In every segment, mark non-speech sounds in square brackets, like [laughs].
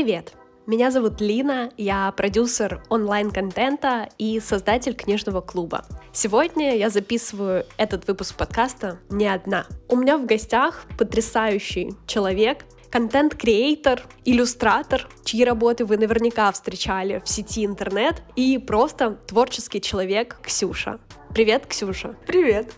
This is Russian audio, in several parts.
Привет! Меня зовут Лина, я продюсер онлайн-контента и создатель книжного клуба. Сегодня я записываю этот выпуск подкаста не одна. У меня в гостях потрясающий человек, контент-креатор, иллюстратор, чьи работы вы наверняка встречали в сети интернет, и просто творческий человек Ксюша. Привет, Ксюша. Привет.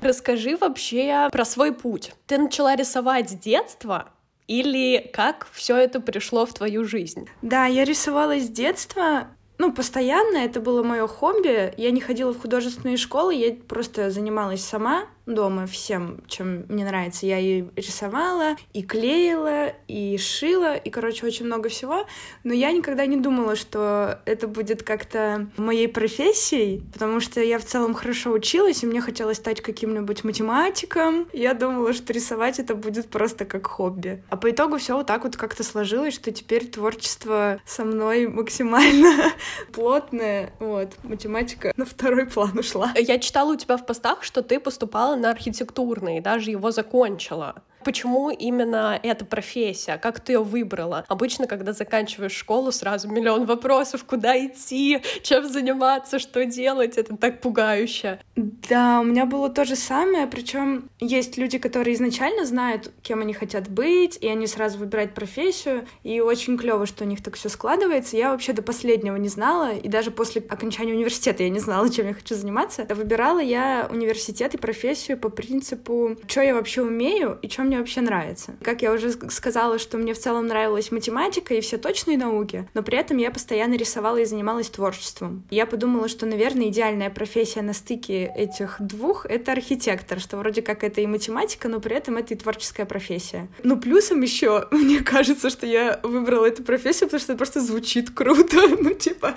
Расскажи вообще про свой путь. Ты начала рисовать с детства, или как все это пришло в твою жизнь? Да, я рисовала с детства. Ну, постоянно это было мое хобби. Я не ходила в художественные школы, я просто занималась сама дома всем, чем мне нравится. Я и рисовала, и клеила, и шила, и, короче, очень много всего. Но я никогда не думала, что это будет как-то моей профессией, потому что я в целом хорошо училась, и мне хотелось стать каким-нибудь математиком. Я думала, что рисовать это будет просто как хобби. А по итогу все вот так вот как-то сложилось, что теперь творчество со мной максимально [laughs] плотное. Вот, математика на второй план ушла. Я читала у тебя в постах, что ты поступала на архитектурный, даже его закончила. Почему именно эта профессия? Как ты ее выбрала? Обычно, когда заканчиваешь школу, сразу миллион вопросов, куда идти, чем заниматься, что делать. Это так пугающе. Да, у меня было то же самое. Причем есть люди, которые изначально знают, кем они хотят быть, и они сразу выбирают профессию. И очень клево, что у них так все складывается. Я вообще до последнего не знала, и даже после окончания университета я не знала, чем я хочу заниматься. Выбирала я университет и профессию по принципу, что я вообще умею и чем мне вообще нравится. Как я уже сказала, что мне в целом нравилась математика и все точные науки, но при этом я постоянно рисовала и занималась творчеством. Я подумала, что, наверное, идеальная профессия на стыке этих двух — это архитектор, что вроде как это и математика, но при этом это и творческая профессия. Ну, плюсом еще [laughs] мне кажется, что я выбрала эту профессию, потому что это просто звучит круто. [laughs] Ну, типа,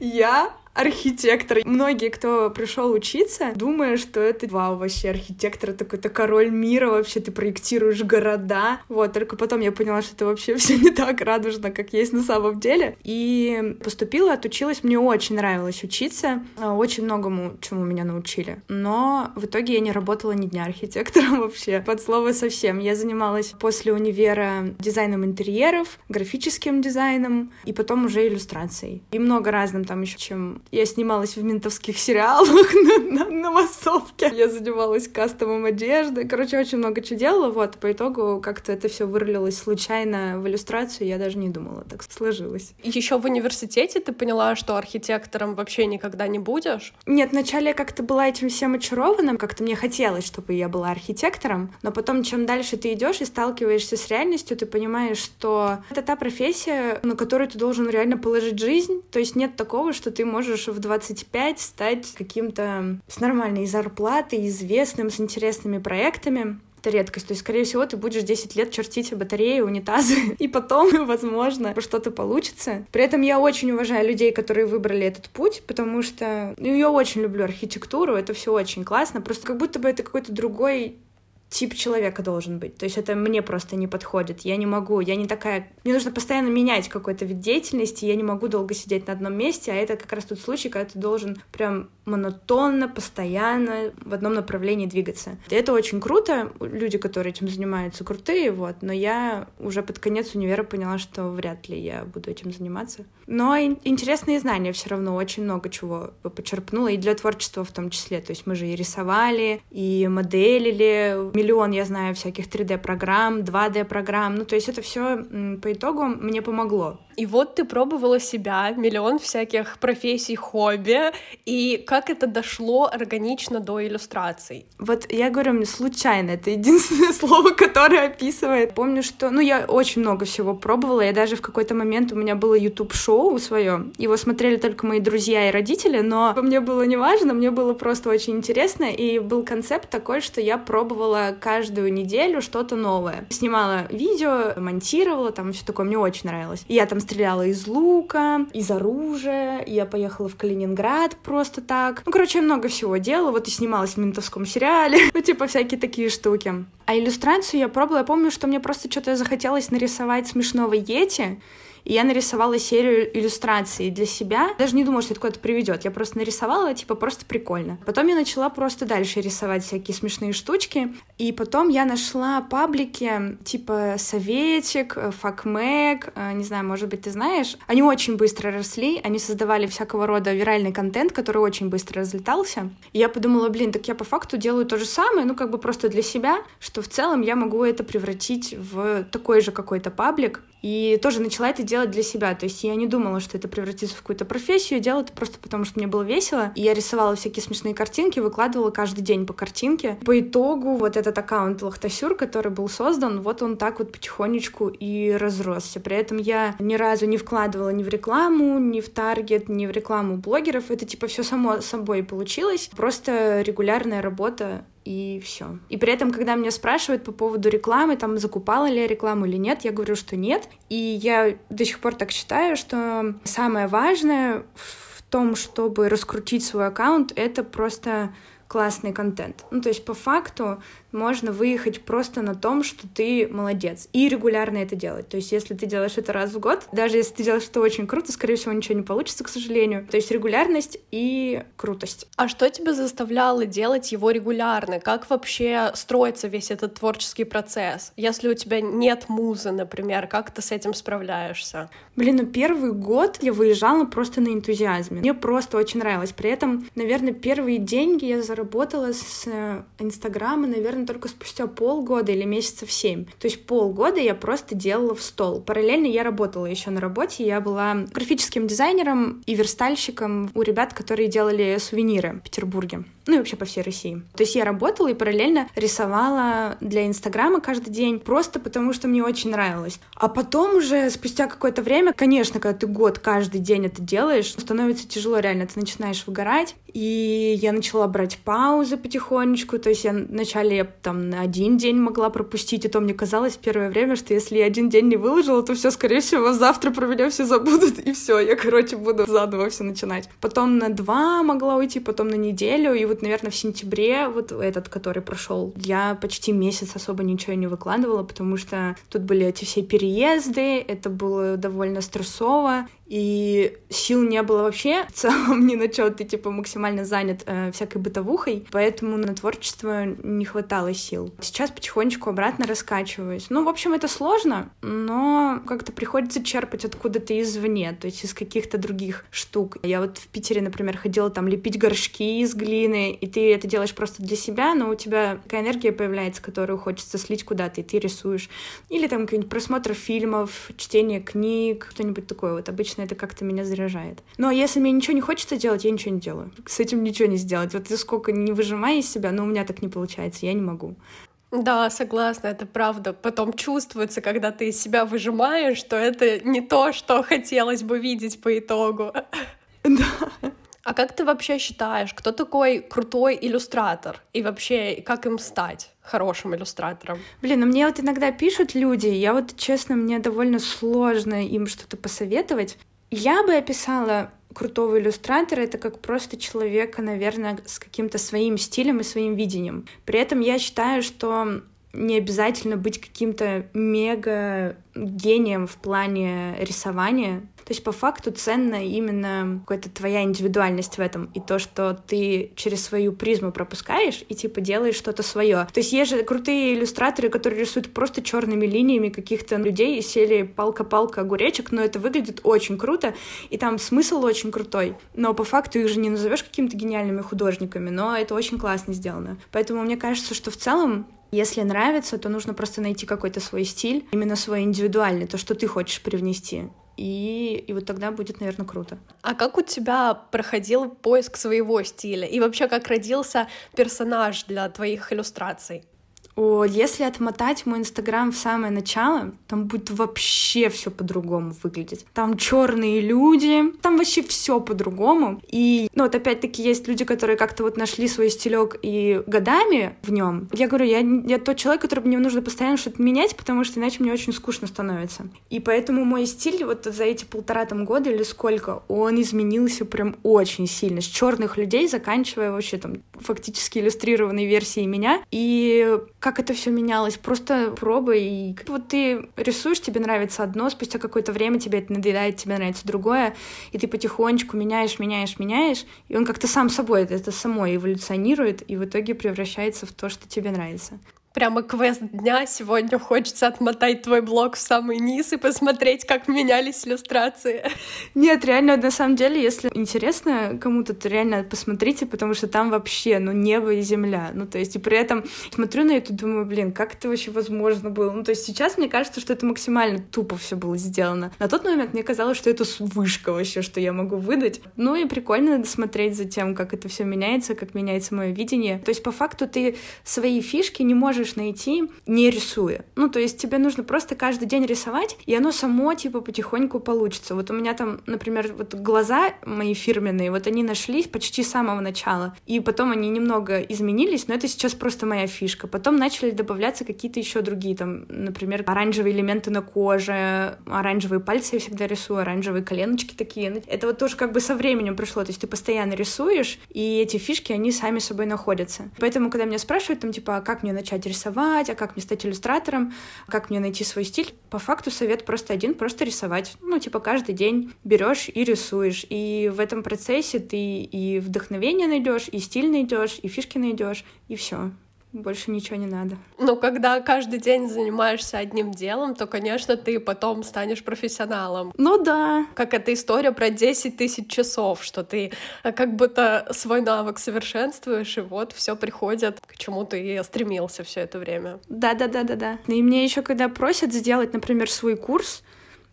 я архитектор. Многие, кто пришел учиться, думая, что это вау, вообще архитектор такой-то король мира, вообще ты проектируешь города. Вот, только потом я поняла, что это вообще все не так радужно, как есть на самом деле. И поступила, отучилась, мне очень нравилось учиться, а, очень многому, чему меня научили. Но в итоге я не работала ни дня архитектором [laughs] вообще, под слово совсем. Я занималась после универа дизайном интерьеров, графическим дизайном и потом уже иллюстрацией. И много разным там еще, чем я снималась в ментовских сериалах [laughs] на, на, на массовке. Я занималась кастомом одежды. Короче, очень много чего делала. Вот, по итогу как-то это все вырвалось случайно в иллюстрацию. Я даже не думала, так сложилось. Еще в университете ты поняла, что архитектором вообще никогда не будешь? Нет, вначале я как-то была этим всем очарована. Как-то мне хотелось, чтобы я была архитектором. Но потом, чем дальше ты идешь и сталкиваешься с реальностью, ты понимаешь, что это та профессия, на которую ты должен реально положить жизнь. То есть нет такого, что ты можешь можешь в 25 стать каким-то с нормальной зарплатой, известным, с интересными проектами это редкость. То есть, скорее всего, ты будешь 10 лет чертить батареи, унитазы, [laughs] и потом, возможно, что-то получится. При этом я очень уважаю людей, которые выбрали этот путь, потому что ну, я очень люблю архитектуру, это все очень классно. Просто как будто бы это какой-то другой тип человека должен быть. То есть это мне просто не подходит. Я не могу, я не такая... Мне нужно постоянно менять какой-то вид деятельности, я не могу долго сидеть на одном месте, а это как раз тот случай, когда ты должен прям монотонно, постоянно в одном направлении двигаться. Это очень круто. Люди, которые этим занимаются, крутые, вот. Но я уже под конец универа поняла, что вряд ли я буду этим заниматься. Но интересные знания все равно, очень много чего почерпнула, и для творчества в том числе. То есть мы же и рисовали, и моделили, миллион, я знаю, всяких 3D-программ, 2D-программ. Ну, то есть это все по итогу мне помогло. И вот ты пробовала себя, миллион всяких профессий, хобби, и как это дошло органично до иллюстраций? Вот я говорю, мне случайно, это единственное [laughs] слово, которое описывает. Помню, что, ну, я очень много всего пробовала, я даже в какой-то момент у меня было YouTube-шоу свое, его смотрели только мои друзья и родители, но мне было не важно, мне было просто очень интересно, и был концепт такой, что я пробовала каждую неделю что-то новое. Снимала видео, монтировала, там все такое, мне очень нравилось. Я там стреляла из лука, из оружия, я поехала в Калининград просто так. Ну, короче, много всего делала, вот и снималась в ментовском сериале, [laughs] ну, типа всякие такие штуки. А иллюстрацию я пробовала, я помню, что мне просто что-то захотелось нарисовать смешного Йети, и я нарисовала серию иллюстраций для себя. Даже не думала, что это куда-то приведет. Я просто нарисовала, типа, просто прикольно. Потом я начала просто дальше рисовать всякие смешные штучки, и потом я нашла паблики, типа, Советик, Факмэг, э, не знаю, может быть, ты знаешь. Они очень быстро росли, они создавали всякого рода виральный контент, который очень быстро разлетался. И я подумала, блин, так я по факту делаю то же самое, ну, как бы просто для себя, что в целом я могу это превратить в такой же какой-то паблик, и тоже начала это делать для себя. То есть я не думала, что это превратится в какую-то профессию. Я делала это просто потому, что мне было весело. И я рисовала всякие смешные картинки, выкладывала каждый день по картинке. По итогу вот этот аккаунт Лохтасюр, который был создан, вот он так вот потихонечку и разросся. При этом я ни разу не вкладывала ни в рекламу, ни в таргет, ни в рекламу блогеров. Это типа все само собой получилось. Просто регулярная работа и все. И при этом, когда меня спрашивают по поводу рекламы, там, закупала ли я рекламу или нет, я говорю, что нет. И я до сих пор так считаю, что самое важное в том, чтобы раскрутить свой аккаунт, это просто классный контент. Ну, то есть, по факту, можно выехать просто на том, что ты молодец. И регулярно это делать. То есть, если ты делаешь это раз в год, даже если ты делаешь это очень круто, скорее всего, ничего не получится, к сожалению. То есть, регулярность и крутость. А что тебя заставляло делать его регулярно? Как вообще строится весь этот творческий процесс? Если у тебя нет музы, например, как ты с этим справляешься? Блин, ну первый год я выезжала просто на энтузиазме. Мне просто очень нравилось. При этом, наверное, первые деньги я заработала с э, Инстаграма, наверное, только спустя полгода или месяцев семь. То есть полгода я просто делала в стол. Параллельно я работала еще на работе. Я была графическим дизайнером и верстальщиком у ребят, которые делали сувениры в Петербурге. Ну и вообще по всей России. То есть я работала и параллельно рисовала для Инстаграма каждый день, просто потому что мне очень нравилось. А потом уже спустя какое-то время, конечно, когда ты год каждый день это делаешь, становится тяжело реально, ты начинаешь выгорать. И я начала брать паузы потихонечку, то есть я вначале я там на один день могла пропустить, и то мне казалось первое время, что если я один день не выложила, то все, скорее всего, завтра про меня все забудут, и все, я, короче, буду заново все начинать. Потом на два могла уйти, потом на неделю, и вот, наверное, в сентябре, вот этот, который прошел, я почти месяц особо ничего не выкладывала, потому что тут были эти все переезды, это было довольно стрессово, и сил не было вообще в целом ни на что, ты типа максимально занят э, всякой бытовухой, поэтому на творчество не хватало сил. Сейчас потихонечку обратно раскачиваюсь. Ну, в общем, это сложно, но как-то приходится черпать откуда-то извне, то есть из каких-то других штук. Я вот в Питере, например, ходила там лепить горшки из глины, и ты это делаешь просто для себя, но у тебя такая энергия появляется, которую хочется слить куда-то, и ты рисуешь. Или там какой-нибудь просмотр фильмов, чтение книг, что-нибудь такое вот обычно обычно это как-то меня заряжает. Но если мне ничего не хочется делать, я ничего не делаю. С этим ничего не сделать. Вот я сколько не выжимаю из себя, но у меня так не получается, я не могу. Да, согласна, это правда. Потом чувствуется, когда ты из себя выжимаешь, что это не то, что хотелось бы видеть по итогу. [laughs] Да. А как ты вообще считаешь, кто такой крутой иллюстратор? И вообще, как им стать? Хорошим иллюстратором. Блин, ну мне вот иногда пишут люди, я вот, честно, мне довольно сложно им что-то посоветовать. Я бы описала крутого иллюстратора это как просто человека, наверное, с каким-то своим стилем и своим видением. При этом я считаю, что не обязательно быть каким-то мега гением в плане рисования. То есть по факту ценно именно какая-то твоя индивидуальность в этом и то, что ты через свою призму пропускаешь и типа делаешь что-то свое. То есть есть же крутые иллюстраторы, которые рисуют просто черными линиями каких-то людей и сели палка-палка огуречек, но это выглядит очень круто, и там смысл очень крутой. Но по факту их же не назовешь какими-то гениальными художниками, но это очень классно сделано. Поэтому мне кажется, что в целом если нравится, то нужно просто найти какой-то свой стиль, именно свой индивидуальный, то, что ты хочешь привнести. И, и вот тогда будет, наверное, круто. А как у тебя проходил поиск своего стиля? И вообще, как родился персонаж для твоих иллюстраций? О, если отмотать мой инстаграм в самое начало, там будет вообще все по-другому выглядеть. Там черные люди, там вообще все по-другому. И, ну, вот опять-таки есть люди, которые как-то вот нашли свой стилек и годами в нем. Я говорю, я, я тот человек, которому мне нужно постоянно что-то менять, потому что иначе мне очень скучно становится. И поэтому мой стиль вот за эти полтора там года или сколько, он изменился прям очень сильно. С черных людей, заканчивая вообще там фактически иллюстрированной версией меня. И как это все менялось. Просто пробуй. И вот ты рисуешь, тебе нравится одно, спустя какое-то время тебе это надоедает, тебе нравится другое, и ты потихонечку меняешь, меняешь, меняешь, и он как-то сам собой, это, само эволюционирует, и в итоге превращается в то, что тебе нравится прямо квест дня. Сегодня хочется отмотать твой блог в самый низ и посмотреть, как менялись иллюстрации. Нет, реально, на самом деле, если интересно кому-то, то реально посмотрите, потому что там вообще, ну, небо и земля. Ну, то есть, и при этом смотрю на это, думаю, блин, как это вообще возможно было? Ну, то есть сейчас мне кажется, что это максимально тупо все было сделано. На тот момент мне казалось, что это вышка вообще, что я могу выдать. Ну и прикольно смотреть за тем, как это все меняется, как меняется мое видение. То есть, по факту, ты свои фишки не можешь можешь найти, не рисуя. Ну, то есть тебе нужно просто каждый день рисовать, и оно само, типа, потихоньку получится. Вот у меня там, например, вот глаза мои фирменные, вот они нашлись почти с самого начала, и потом они немного изменились, но это сейчас просто моя фишка. Потом начали добавляться какие-то еще другие, там, например, оранжевые элементы на коже, оранжевые пальцы я всегда рисую, оранжевые коленочки такие. Это вот тоже как бы со временем пришло, то есть ты постоянно рисуешь, и эти фишки, они сами собой находятся. Поэтому, когда меня спрашивают, там, типа, а как мне начать рисовать, рисовать, а как мне стать иллюстратором, как мне найти свой стиль. По факту совет просто один, просто рисовать. Ну, типа каждый день берешь и рисуешь. И в этом процессе ты и вдохновение найдешь, и стиль найдешь, и фишки найдешь, и все больше ничего не надо. Но когда каждый день занимаешься одним делом, то, конечно, ты потом станешь профессионалом. Ну да. Как эта история про 10 тысяч часов, что ты э, как будто свой навык совершенствуешь, и вот все приходит к чему ты и стремился все это время. Да, да, да, да, да. И мне еще когда просят сделать, например, свой курс,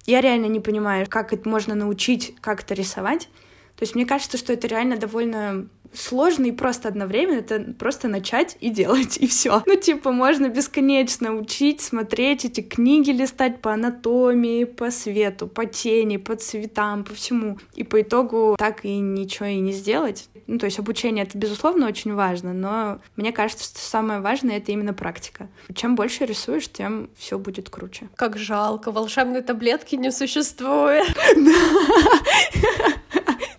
я реально не понимаю, как это можно научить как-то рисовать. То есть мне кажется, что это реально довольно сложно и просто одновременно это просто начать и делать, и все. Ну, типа, можно бесконечно учить, смотреть эти книги, листать по анатомии, по свету, по тени, по цветам, по всему. И по итогу так и ничего и не сделать. Ну, то есть обучение — это, безусловно, очень важно, но мне кажется, что самое важное — это именно практика. Чем больше рисуешь, тем все будет круче. Как жалко, волшебной таблетки не существует. [laughs] [laughs]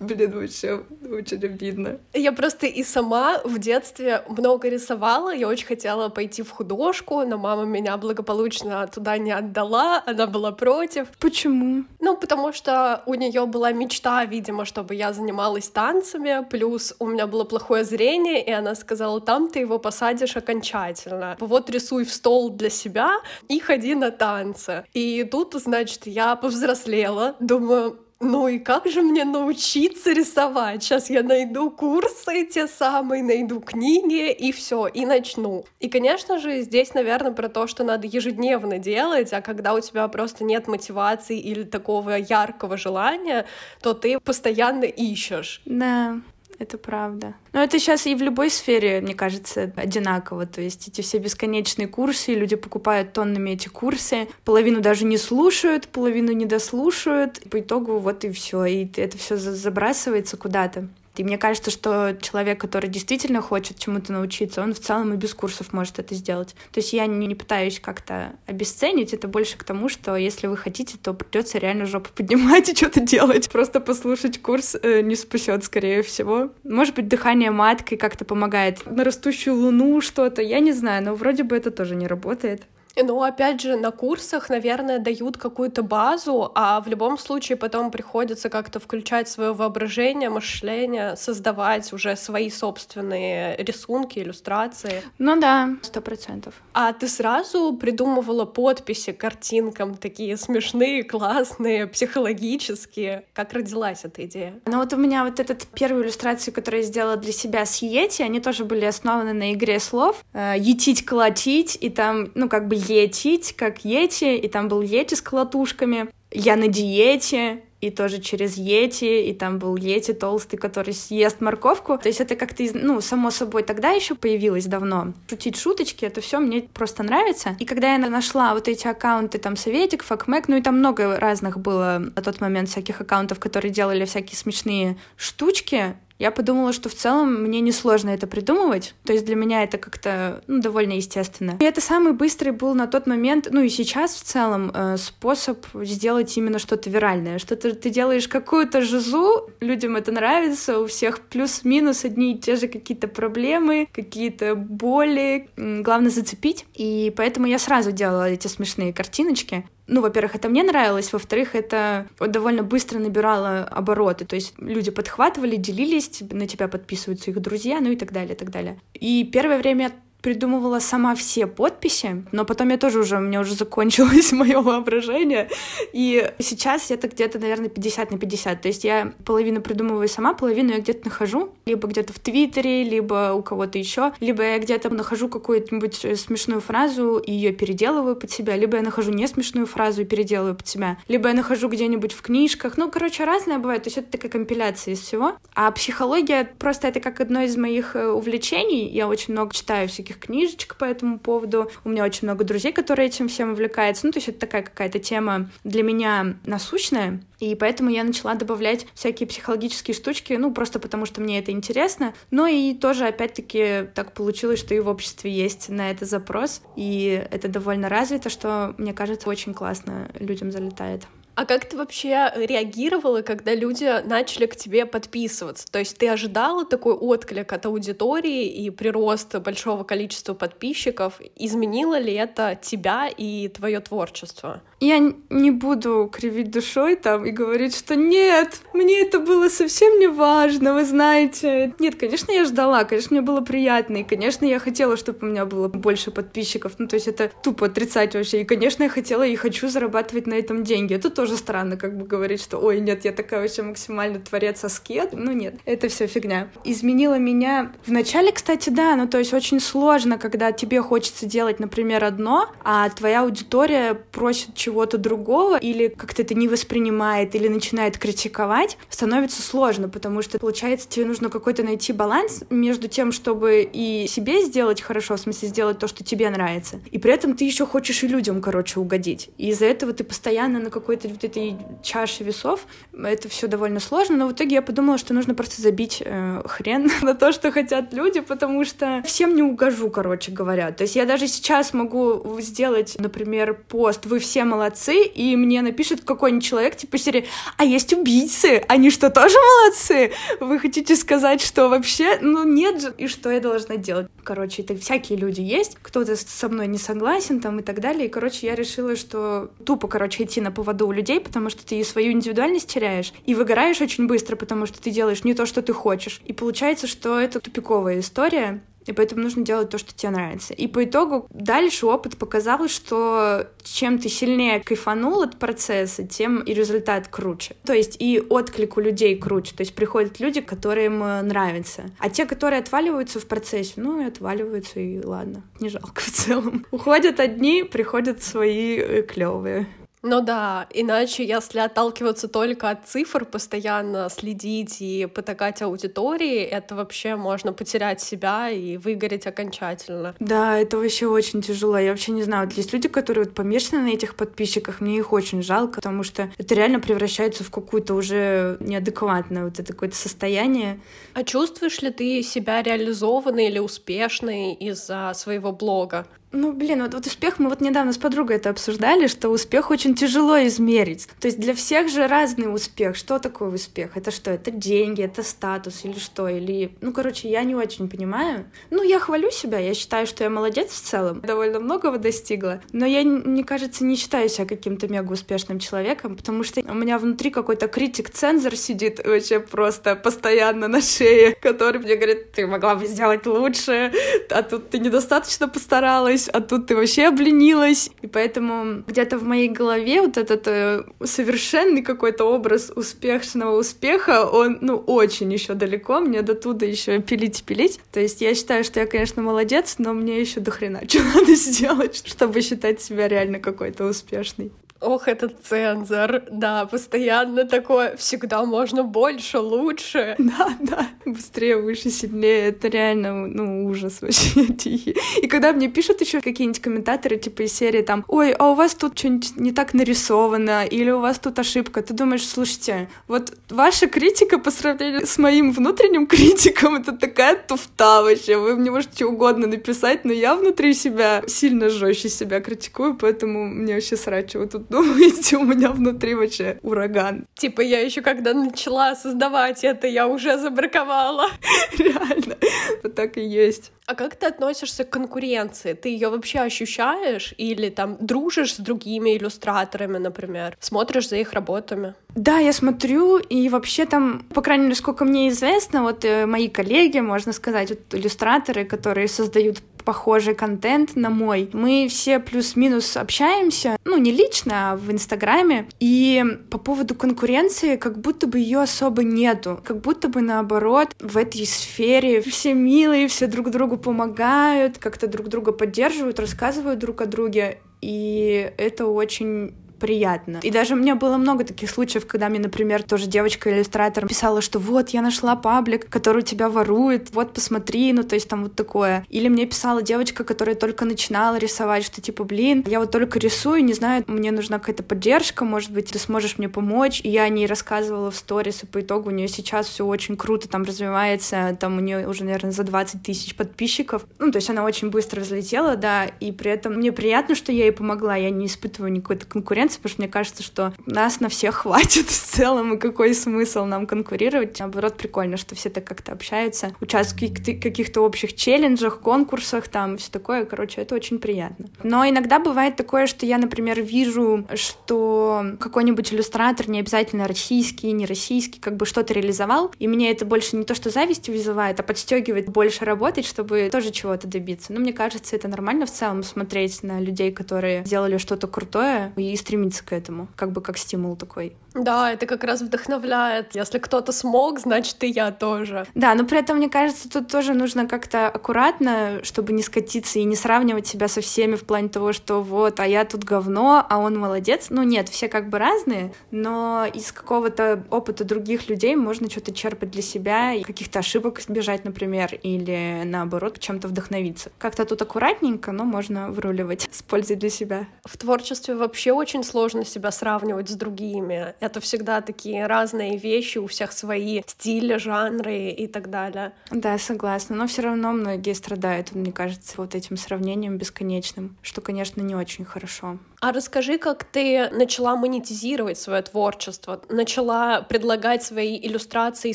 Блин, вообще очень обидно. Я просто и сама в детстве много рисовала. Я очень хотела пойти в художку, но мама меня благополучно туда не отдала. Она была против. Почему? Ну, потому что у нее была мечта, видимо, чтобы я занималась танцами. Плюс у меня было плохое зрение, и она сказала, там ты его посадишь окончательно. Вот рисуй в стол для себя и ходи на танцы. И тут, значит, я повзрослела. Думаю, ну и как же мне научиться рисовать? Сейчас я найду курсы те самые, найду книги и все, и начну. И, конечно же, здесь, наверное, про то, что надо ежедневно делать, а когда у тебя просто нет мотивации или такого яркого желания, то ты постоянно ищешь. Да. Это правда. Но это сейчас и в любой сфере, мне кажется, одинаково. То есть эти все бесконечные курсы, люди покупают тоннами эти курсы, половину даже не слушают, половину не дослушают. По итогу вот и все, и это все забрасывается куда-то. И мне кажется, что человек, который действительно хочет чему-то научиться, он в целом и без курсов может это сделать. То есть я не, не пытаюсь как-то обесценить, это больше к тому, что если вы хотите, то придется реально жопу поднимать [laughs] и что-то делать. Просто послушать курс э, не спасет, скорее всего. Может быть, дыхание маткой как-то помогает. На растущую луну что-то, я не знаю, но вроде бы это тоже не работает. Ну, опять же, на курсах, наверное, дают какую-то базу, а в любом случае потом приходится как-то включать свое воображение, мышление, создавать уже свои собственные рисунки, иллюстрации. Ну да, сто процентов. А ты сразу придумывала подписи картинкам, такие смешные, классные, психологические. Как родилась эта идея? Ну вот у меня вот этот первую иллюстрацию, которую я сделала для себя с Йети, они тоже были основаны на игре слов. Э, етить, колотить, и там, ну, как бы етить, как ети, и там был ети с колотушками. Я на диете, и тоже через Йети, и там был Йети толстый, который съест морковку. То есть это как-то, ну, само собой тогда еще появилось давно. Шутить шуточки, это все мне просто нравится. И когда я нашла вот эти аккаунты, там, Советик, Факмэк, ну и там много разных было на тот момент всяких аккаунтов, которые делали всякие смешные штучки, я подумала, что в целом мне несложно это придумывать. То есть для меня это как-то ну, довольно естественно. И это самый быстрый был на тот момент, ну и сейчас в целом, э, способ сделать именно что-то виральное. Что-то ты делаешь какую-то жизу, людям это нравится, у всех плюс-минус одни и те же какие-то проблемы, какие-то боли. Главное зацепить. И поэтому я сразу делала эти смешные картиночки ну, во-первых, это мне нравилось, во-вторых, это довольно быстро набирало обороты, то есть люди подхватывали, делились, на тебя подписываются их друзья, ну и так далее, и так далее. И первое время придумывала сама все подписи, но потом я тоже уже, у меня уже закончилось [laughs] мое воображение, и сейчас это где-то, наверное, 50 на 50, то есть я половину придумываю сама, половину я где-то нахожу, либо где-то в Твиттере, либо у кого-то еще, либо я где-то нахожу какую-нибудь э, смешную фразу и ее переделываю под себя, либо я нахожу не смешную фразу и переделываю под себя, либо я нахожу где-нибудь в книжках, ну, короче, разное бывает, то есть это такая компиляция из всего, а психология просто это как одно из моих э, увлечений, я очень много читаю всяких всяких книжечек по этому поводу. У меня очень много друзей, которые этим всем увлекаются. Ну, то есть это такая какая-то тема для меня насущная. И поэтому я начала добавлять всякие психологические штучки, ну, просто потому что мне это интересно. Но и тоже, опять-таки, так получилось, что и в обществе есть на это запрос. И это довольно развито, что, мне кажется, очень классно людям залетает. А как ты вообще реагировала, когда люди начали к тебе подписываться? То есть ты ожидала такой отклик от аудитории и прирост большого количества подписчиков? Изменило ли это тебя и твое творчество? Я не буду кривить душой там и говорить, что нет, мне это было совсем не важно, вы знаете. Нет, конечно, я ждала, конечно, мне было приятно, и, конечно, я хотела, чтобы у меня было больше подписчиков. Ну, то есть это тупо отрицать вообще. И, конечно, я хотела и хочу зарабатывать на этом деньги. Это тоже странно, как бы говорить, что ой, нет, я такая вообще максимально творец аскет. Ну, нет, это все фигня. Изменила меня в начале, кстати, да, ну, то есть очень сложно, когда тебе хочется делать, например, одно, а твоя аудитория просит чего-то другого, или как-то это не воспринимает, или начинает критиковать, становится сложно, потому что, получается, тебе нужно какой-то найти баланс между тем, чтобы и себе сделать хорошо, в смысле сделать то, что тебе нравится, и при этом ты еще хочешь и людям, короче, угодить. И из-за этого ты постоянно на какой-то вот этой чаше весов, это все довольно сложно, но в итоге я подумала, что нужно просто забить э, хрен [laughs] на то, что хотят люди, потому что всем не угожу, короче говоря. То есть я даже сейчас могу сделать, например, пост «Вы все молодцы», и мне напишет какой-нибудь человек, типа серии «А есть убийцы? Они что, тоже молодцы? Вы хотите сказать, что вообще? Ну нет же, и что я должна делать?» Короче, это всякие люди есть, кто-то со мной не согласен там и так далее, и, короче, я решила, что тупо, короче, идти на поводу у людей, потому что ты свою индивидуальность теряешь, и выгораешь очень быстро, потому что ты делаешь не то, что ты хочешь. И получается, что это тупиковая история, и поэтому нужно делать то, что тебе нравится. И по итогу дальше опыт показал, что чем ты сильнее кайфанул от процесса, тем и результат круче. То есть и отклик у людей круче. То есть приходят люди, которым э, нравится. А те, которые отваливаются в процессе, ну и отваливаются, и ладно, не жалко в целом. Уходят одни, приходят свои э, клевые. Ну да, иначе если отталкиваться только от цифр, постоянно следить и потакать аудитории, это вообще можно потерять себя и выгореть окончательно. Да, это вообще очень тяжело. Я вообще не знаю, есть люди, которые вот помешаны на этих подписчиках, мне их очень жалко, потому что это реально превращается в какую-то уже неадекватное вот это какое-то состояние. А чувствуешь ли ты себя реализованной или успешной из-за своего блога? Ну, блин, вот, вот успех, мы вот недавно с подругой это обсуждали, что успех очень тяжело измерить. То есть для всех же разный успех. Что такое успех? Это что? Это деньги, это статус или что? Или, ну, короче, я не очень понимаю. Ну, я хвалю себя, я считаю, что я молодец в целом. Довольно многого достигла. Но я, мне кажется, не считаю себя каким-то мега успешным человеком, потому что у меня внутри какой-то критик-цензор сидит вообще просто постоянно на шее, который мне говорит, ты могла бы сделать лучше, а тут ты недостаточно постаралась обленилась, а тут ты вообще обленилась. И поэтому где-то в моей голове вот этот э, совершенный какой-то образ успешного успеха, он, ну, очень еще далеко, мне до туда еще пилить и пилить. То есть я считаю, что я, конечно, молодец, но мне еще до хрена [laughs] что надо сделать, чтобы считать себя реально какой-то успешной. Ох, этот цензор, да, постоянно такое, всегда можно больше, лучше. [laughs] Да, да, быстрее, выше, сильнее, это реально, ну, ужас вообще [laughs] тихий. И когда мне пишут еще какие-нибудь комментаторы, типа из серии там, ой, а у вас тут что-нибудь не так нарисовано, или у вас тут ошибка, ты думаешь, слушайте, вот ваша критика по сравнению с моим внутренним [laughs] критиком, это такая туфта вообще, вы мне можете угодно написать, но я внутри себя сильно жестче себя критикую, поэтому мне вообще что вы тут думаете, у меня внутри вообще ураган. Типа я еще когда начала создавать это, я уже забраковала. [laughs] Реально, вот так и есть. А как ты относишься к конкуренции? Ты ее вообще ощущаешь или там дружишь с другими иллюстраторами, например? Смотришь за их работами? Да, я смотрю, и вообще там, по крайней мере, сколько мне известно, вот э, мои коллеги, можно сказать, вот иллюстраторы, которые создают похожий контент на мой. Мы все плюс-минус общаемся, ну, не лично, а в Инстаграме. И по поводу конкуренции, как будто бы ее особо нету. Как будто бы наоборот, в этой сфере все милые, все друг другу помогают, как-то друг друга поддерживают, рассказывают друг о друге. И это очень приятно. И даже у меня было много таких случаев, когда мне, например, тоже девочка-иллюстратор писала, что вот, я нашла паблик, который тебя ворует, вот, посмотри, ну, то есть там вот такое. Или мне писала девочка, которая только начинала рисовать, что типа, блин, я вот только рисую, не знаю, мне нужна какая-то поддержка, может быть, ты сможешь мне помочь. И я о ней рассказывала в сторис, и по итогу у нее сейчас все очень круто там развивается, там у нее уже, наверное, за 20 тысяч подписчиков. Ну, то есть она очень быстро взлетела, да, и при этом мне приятно, что я ей помогла, я не испытываю никакой-то конкуренции, конкуренции, потому что мне кажется, что нас на всех хватит [laughs] в целом, и какой смысл нам конкурировать. Наоборот, прикольно, что все так как-то общаются, участвуют в каких-то общих челленджах, конкурсах, там, все такое. Короче, это очень приятно. Но иногда бывает такое, что я, например, вижу, что какой-нибудь иллюстратор, не обязательно российский, не российский, как бы что-то реализовал, и мне это больше не то, что зависть вызывает, а подстегивает больше работать, чтобы тоже чего-то добиться. Но мне кажется, это нормально в целом смотреть на людей, которые сделали что-то крутое и стремиться стремиться к этому, как бы как стимул такой. Да, это как раз вдохновляет. Если кто-то смог, значит и я тоже. Да, но при этом, мне кажется, тут тоже нужно как-то аккуратно, чтобы не скатиться и не сравнивать себя со всеми в плане того, что вот, а я тут говно, а он молодец. Ну нет, все как бы разные, но из какого-то опыта других людей можно что-то черпать для себя, и каких-то ошибок избежать, например, или наоборот, чем-то вдохновиться. Как-то тут аккуратненько, но можно выруливать с пользой для себя. В творчестве вообще очень сложно себя сравнивать с другими. Это всегда такие разные вещи, у всех свои стили, жанры и так далее. Да, согласна. Но все равно многие страдают, мне кажется, вот этим сравнением бесконечным, что, конечно, не очень хорошо. А расскажи, как ты начала монетизировать свое творчество, начала предлагать свои иллюстрации и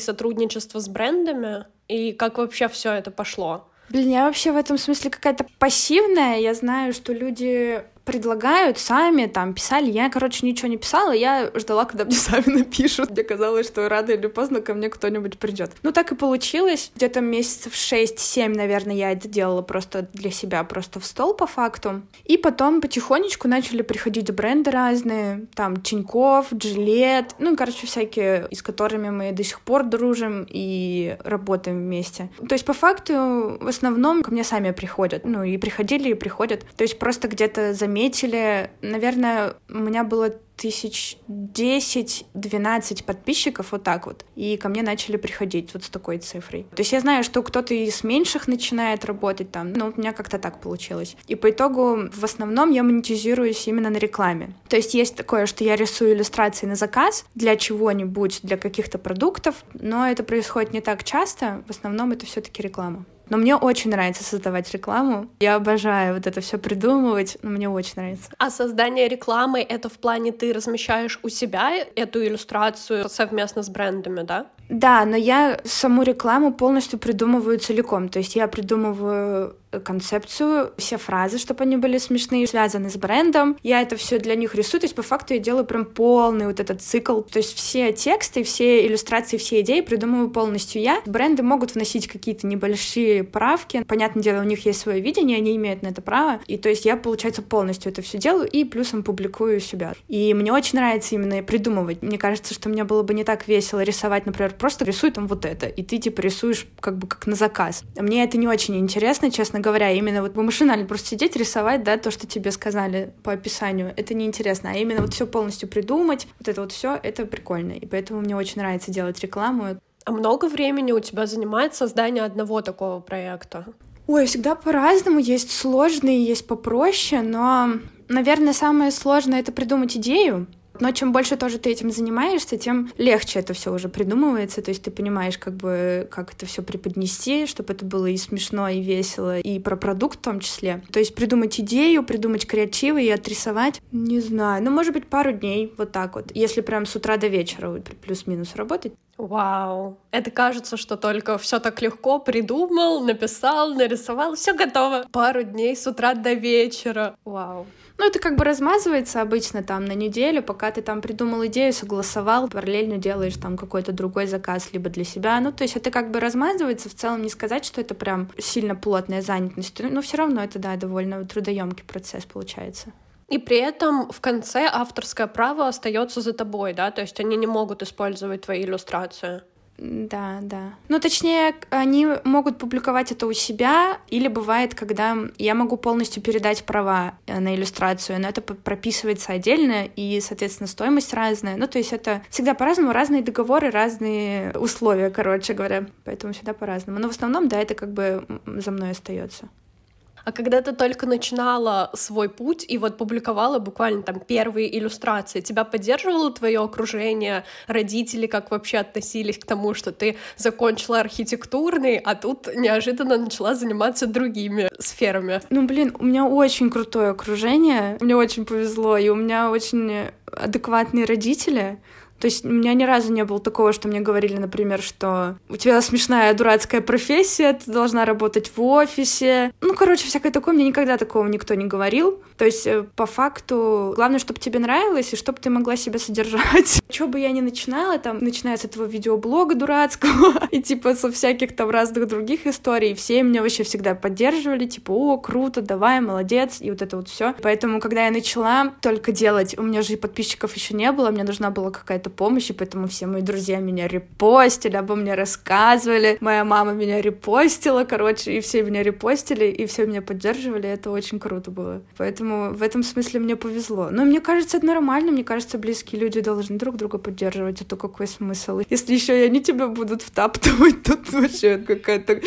сотрудничество с брендами, и как вообще все это пошло? Блин, я вообще в этом смысле какая-то пассивная. Я знаю, что люди предлагают сами, там, писали. Я, короче, ничего не писала, я ждала, когда мне [laughs] сами напишут. Мне казалось, что рано или поздно ко мне кто-нибудь придет. Ну, так и получилось. Где-то месяцев 6-7, наверное, я это делала просто для себя, просто в стол по факту. И потом потихонечку начали приходить бренды разные, там, Тиньков, Джилет, ну, короче, всякие, с которыми мы до сих пор дружим и работаем вместе. То есть, по факту, в основном ко мне сами приходят, ну, и приходили, и приходят. То есть, просто где-то за заметили. Наверное, у меня было тысяч десять, двенадцать подписчиков вот так вот. И ко мне начали приходить вот с такой цифрой. То есть я знаю, что кто-то из меньших начинает работать там, но у меня как-то так получилось. И по итогу в основном я монетизируюсь именно на рекламе. То есть есть такое, что я рисую иллюстрации на заказ для чего-нибудь, для каких-то продуктов, но это происходит не так часто. В основном это все-таки реклама. Но мне очень нравится создавать рекламу. Я обожаю вот это все придумывать, но мне очень нравится. А создание рекламы это в плане ты размещаешь у себя эту иллюстрацию совместно с брендами, да? Да, но я саму рекламу полностью придумываю целиком. То есть я придумываю концепцию, все фразы, чтобы они были смешные, связаны с брендом. Я это все для них рисую, то есть по факту я делаю прям полный вот этот цикл. То есть все тексты, все иллюстрации, все идеи придумываю полностью я. Бренды могут вносить какие-то небольшие правки. Понятное дело, у них есть свое видение, они имеют на это право. И то есть я, получается, полностью это все делаю и плюсом публикую себя. И мне очень нравится именно придумывать. Мне кажется, что мне было бы не так весело рисовать, например, просто рисуй там вот это, и ты типа рисуешь как бы как на заказ. Мне это не очень интересно, честно честно говоря. Именно вот машинально просто сидеть, рисовать, да, то, что тебе сказали по описанию, это неинтересно. А именно вот все полностью придумать, вот это вот все, это прикольно. И поэтому мне очень нравится делать рекламу. А много времени у тебя занимает создание одного такого проекта? Ой, всегда по-разному. Есть сложные, есть попроще, но, наверное, самое сложное — это придумать идею, но чем больше тоже ты этим занимаешься, тем легче это все уже придумывается. То есть ты понимаешь, как бы, как это все преподнести, чтобы это было и смешно, и весело, и про продукт в том числе. То есть придумать идею, придумать креативы и отрисовать, не знаю, ну, может быть, пару дней, вот так вот. Если прям с утра до вечера плюс-минус работать. Вау, это кажется, что только все так легко придумал, написал, нарисовал, все готово. Пару дней с утра до вечера. Вау. Ну, это как бы размазывается обычно там на неделю, пока ты там придумал идею, согласовал, параллельно делаешь там какой-то другой заказ либо для себя. Ну, то есть это как бы размазывается. В целом не сказать, что это прям сильно плотная занятость, но все равно это, да, довольно трудоемкий процесс получается. И при этом в конце авторское право остается за тобой, да, то есть они не могут использовать твои иллюстрации. Да, да. Ну, точнее, они могут публиковать это у себя, или бывает, когда я могу полностью передать права э, на иллюстрацию, но это прописывается отдельно, и, соответственно, стоимость разная. Ну, то есть это всегда по-разному, разные договоры, разные условия, короче говоря. Поэтому всегда по-разному. Но в основном, да, это как бы за мной остается. А когда ты только начинала свой путь и вот публиковала буквально там первые иллюстрации, тебя поддерживало твое окружение, родители как вообще относились к тому, что ты закончила архитектурный, а тут неожиданно начала заниматься другими сферами? Ну, блин, у меня очень крутое окружение, мне очень повезло, и у меня очень адекватные родители, то есть у меня ни разу не было такого, что мне говорили, например, что у тебя смешная дурацкая профессия, ты должна работать в офисе. Ну, короче, всякое такое. Мне никогда такого никто не говорил. То есть, э, по факту, главное, чтобы тебе нравилось и чтобы ты могла себя содержать. [laughs] Что бы я ни начинала, там, начиная с этого видеоблога дурацкого [laughs] и, типа, со всяких там разных других историй, все меня вообще всегда поддерживали, типа, о, круто, давай, молодец, и вот это вот все. Поэтому, когда я начала только делать, у меня же и подписчиков еще не было, мне нужна была какая-то какой-то помощи, поэтому все мои друзья меня репостили, обо мне рассказывали, моя мама меня репостила, короче, и все меня репостили, и все меня поддерживали, это очень круто было. Поэтому в этом смысле мне повезло. Но мне кажется, это нормально, мне кажется, близкие люди должны друг друга поддерживать, это какой смысл? Если еще и они тебя будут втаптывать, [laughs] то вообще какая-то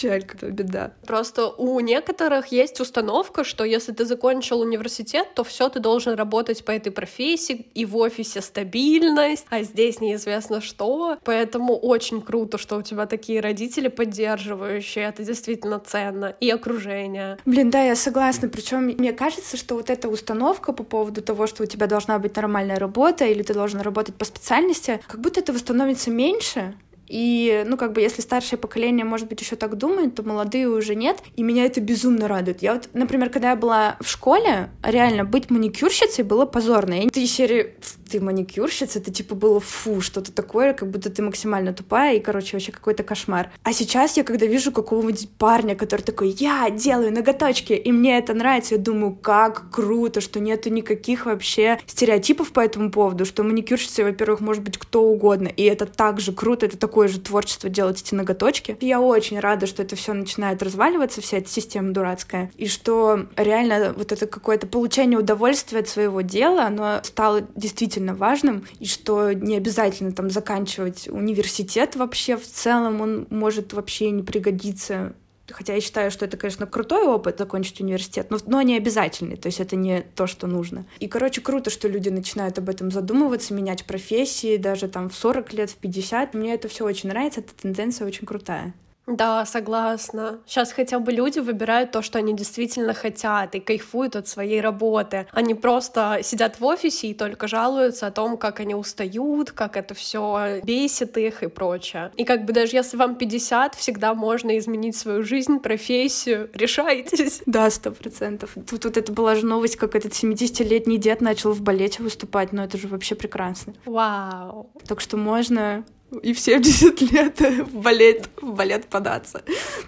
печаль, какая-то беда. Просто у некоторых есть установка, что если ты закончил университет, то все ты должен работать по этой профессии и в офисе стабильно, ценность, а здесь неизвестно что. Поэтому очень круто, что у тебя такие родители поддерживающие. Это действительно ценно. И окружение. Блин, да, я согласна. Причем мне кажется, что вот эта установка по поводу того, что у тебя должна быть нормальная работа или ты должен работать по специальности, как будто этого становится меньше. И, ну, как бы, если старшее поколение, может быть, еще так думает, то молодые уже нет. И меня это безумно радует. Я вот, например, когда я была в школе, реально быть маникюрщицей было позорно. Я ты серии ты маникюрщица, это типа было фу, что-то такое, как будто ты максимально тупая, и, короче, вообще какой-то кошмар. А сейчас я, когда вижу какого-нибудь парня, который такой, я делаю ноготочки, и мне это нравится, я думаю, как круто, что нету никаких вообще стереотипов по этому поводу, что маникюрщицей, во-первых, может быть кто угодно, и это так же круто, это такое же творчество делать эти ноготочки. Я очень рада, что это все начинает разваливаться, вся эта система дурацкая, и что реально вот это какое-то получение удовольствия от своего дела, оно стало действительно действительно важным, и что не обязательно там заканчивать университет вообще в целом, он может вообще не пригодиться Хотя я считаю, что это, конечно, крутой опыт закончить университет, но, но не обязательный, то есть это не то, что нужно. И, короче, круто, что люди начинают об этом задумываться, менять профессии, даже там в 40 лет, в 50. Мне это все очень нравится, эта тенденция очень крутая. Да, согласна. Сейчас хотя бы люди выбирают то, что они действительно хотят и кайфуют от своей работы. Они просто сидят в офисе и только жалуются о том, как они устают, как это все бесит их и прочее. И как бы даже если вам 50, всегда можно изменить свою жизнь, профессию. Решайтесь. [laughs] Да, сто процентов. Тут вот это была же новость, как этот 70-летний дед начал в балете выступать, но это же вообще прекрасно. Вау. Так что можно и в 70 лет [laughs] в балет, в балет податься.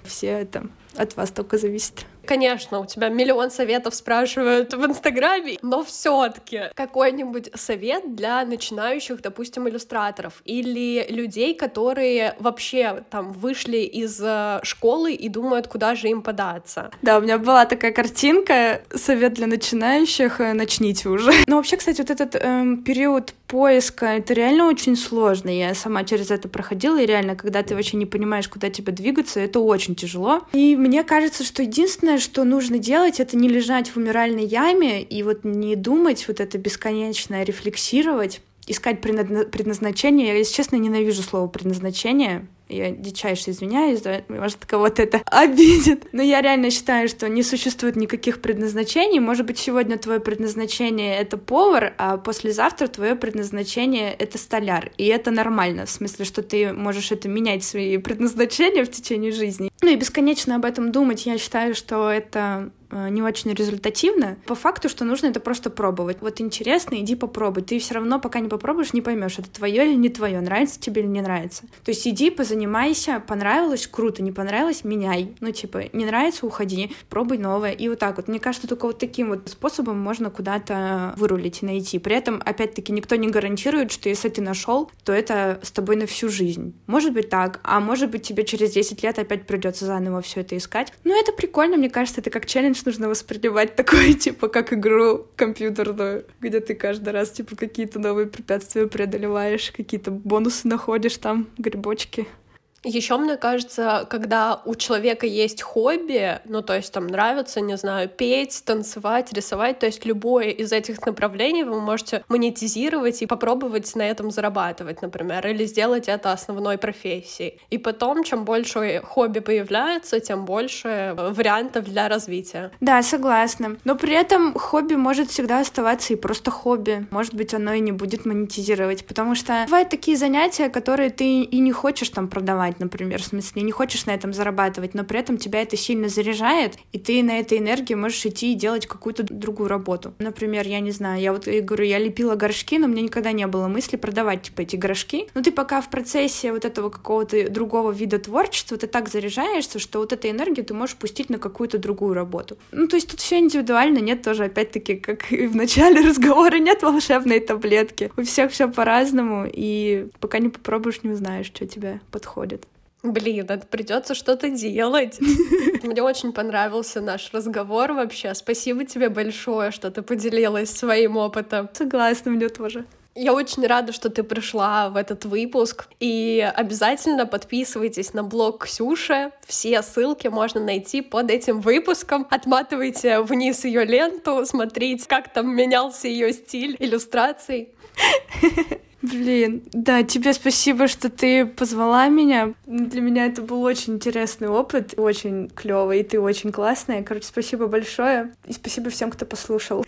Все это от вас только зависит. Конечно, у тебя миллион советов спрашивают в Инстаграме, но все таки какой-нибудь совет для начинающих, допустим, иллюстраторов или людей, которые вообще там вышли из э, школы и думают, куда же им податься. Да, у меня была такая картинка, совет для начинающих, э, начните уже. [laughs] Но вообще, кстати, вот этот эм, период поиска, это реально очень сложно. Я сама через это проходила, и реально, когда ты вообще не понимаешь, куда тебе двигаться, это очень тяжело. И мне кажется, что единственное, что нужно делать, это не лежать в умиральной яме и вот не думать вот это бесконечно рефлексировать, искать предназначение. Я, если честно, ненавижу слово предназначение. Я дичайше извиняюсь, да, может, кого-то это [laughs] обидит. Но я реально считаю, что не существует никаких предназначений. Может быть, сегодня твое предназначение — это повар, а послезавтра твое предназначение — это столяр. И это нормально, в смысле, что ты можешь это менять, свои [laughs] предназначения в течение жизни. Ну и бесконечно об этом думать, я считаю, что это не очень результативно. По факту, что нужно это просто пробовать. Вот интересно, иди попробуй. Ты все равно, пока не попробуешь, не поймешь, это твое или не твое, нравится тебе или не нравится. То есть иди, позанимайся, понравилось, круто, не понравилось, меняй. Ну, типа, не нравится, уходи, пробуй новое. И вот так вот. Мне кажется, только вот таким вот способом можно куда-то вырулить и найти. При этом, опять-таки, никто не гарантирует, что если ты нашел, то это с тобой на всю жизнь. Может быть так, а может быть тебе через 10 лет опять придется заново все это искать. Но это прикольно, мне кажется, это как челлендж нужно воспринимать такое, [laughs] типа, как игру компьютерную, где ты каждый раз, типа, какие-то новые препятствия преодолеваешь, какие-то бонусы находишь там, грибочки. Еще мне кажется, когда у человека есть хобби, ну то есть там нравится, не знаю, петь, танцевать, рисовать, то есть любое из этих направлений вы можете монетизировать и попробовать на этом зарабатывать, например, или сделать это основной профессией. И потом, чем больше хобби появляется, тем больше вариантов для развития. Да, согласна. Но при этом хобби может всегда оставаться и просто хобби. Может быть, оно и не будет монетизировать, потому что бывают такие занятия, которые ты и не хочешь там продавать занимать, например, в смысле, не хочешь на этом зарабатывать, но при этом тебя это сильно заряжает, и ты на этой энергии можешь идти и делать какую-то другую работу. Например, я не знаю, я вот я говорю, я лепила горшки, но мне никогда не было мысли продавать, типа, эти горшки. Но ты пока в процессе вот этого какого-то другого вида творчества, ты так заряжаешься, что вот этой энергию ты можешь пустить на какую-то другую работу. Ну, то есть тут все индивидуально, нет тоже, опять-таки, как и в начале [laughs] разговора, нет волшебной таблетки. У всех все по-разному, и пока не попробуешь, не узнаешь, что тебе подходит. Блин, это придется что-то делать. [laughs] Мне очень понравился наш разговор вообще. Спасибо тебе большое, что ты поделилась своим опытом. Согласна, мне тоже. Я очень рада, что ты пришла в этот выпуск. И обязательно подписывайтесь на блог Ксюши. Все ссылки можно найти под этим выпуском. Отматывайте вниз ее ленту, смотрите, как там менялся ее стиль иллюстраций. [laughs] Блин, да, тебе спасибо, что ты позвала меня. Для меня это был очень интересный опыт, очень клевый, и ты очень классная. Короче, спасибо большое, и спасибо всем, кто послушал.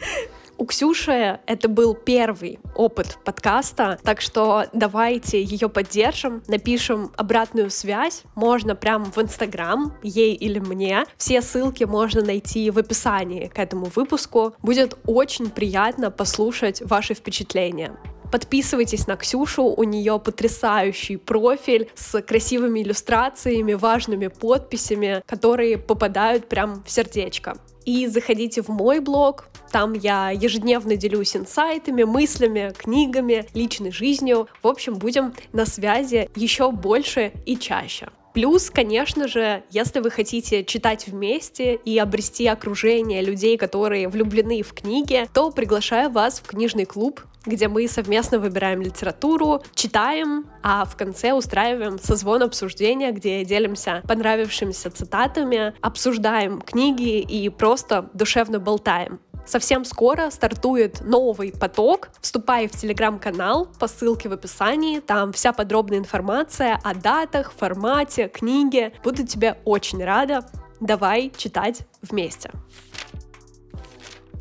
У Ксюши это был первый опыт подкаста, так что давайте ее поддержим, напишем обратную связь, можно прямо в Инстаграм, ей или мне. Все ссылки можно найти в описании к этому выпуску. Будет очень приятно послушать ваши впечатления. Подписывайтесь на Ксюшу, у нее потрясающий профиль с красивыми иллюстрациями, важными подписями, которые попадают прям в сердечко. И заходите в мой блог, там я ежедневно делюсь инсайтами, мыслями, книгами, личной жизнью. В общем, будем на связи еще больше и чаще. Плюс, конечно же, если вы хотите читать вместе и обрести окружение людей, которые влюблены в книги, то приглашаю вас в книжный клуб где мы совместно выбираем литературу, читаем, а в конце устраиваем созвон обсуждения, где делимся понравившимися цитатами, обсуждаем книги и просто душевно болтаем. Совсем скоро стартует новый поток. Вступай в телеграм-канал по ссылке в описании. Там вся подробная информация о датах, формате, книге. Буду тебе очень рада. Давай читать вместе.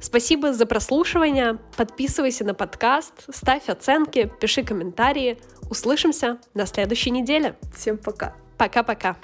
Спасибо за прослушивание. Подписывайся на подкаст, ставь оценки, пиши комментарии. Услышимся на следующей неделе. Всем пока. Пока-пока.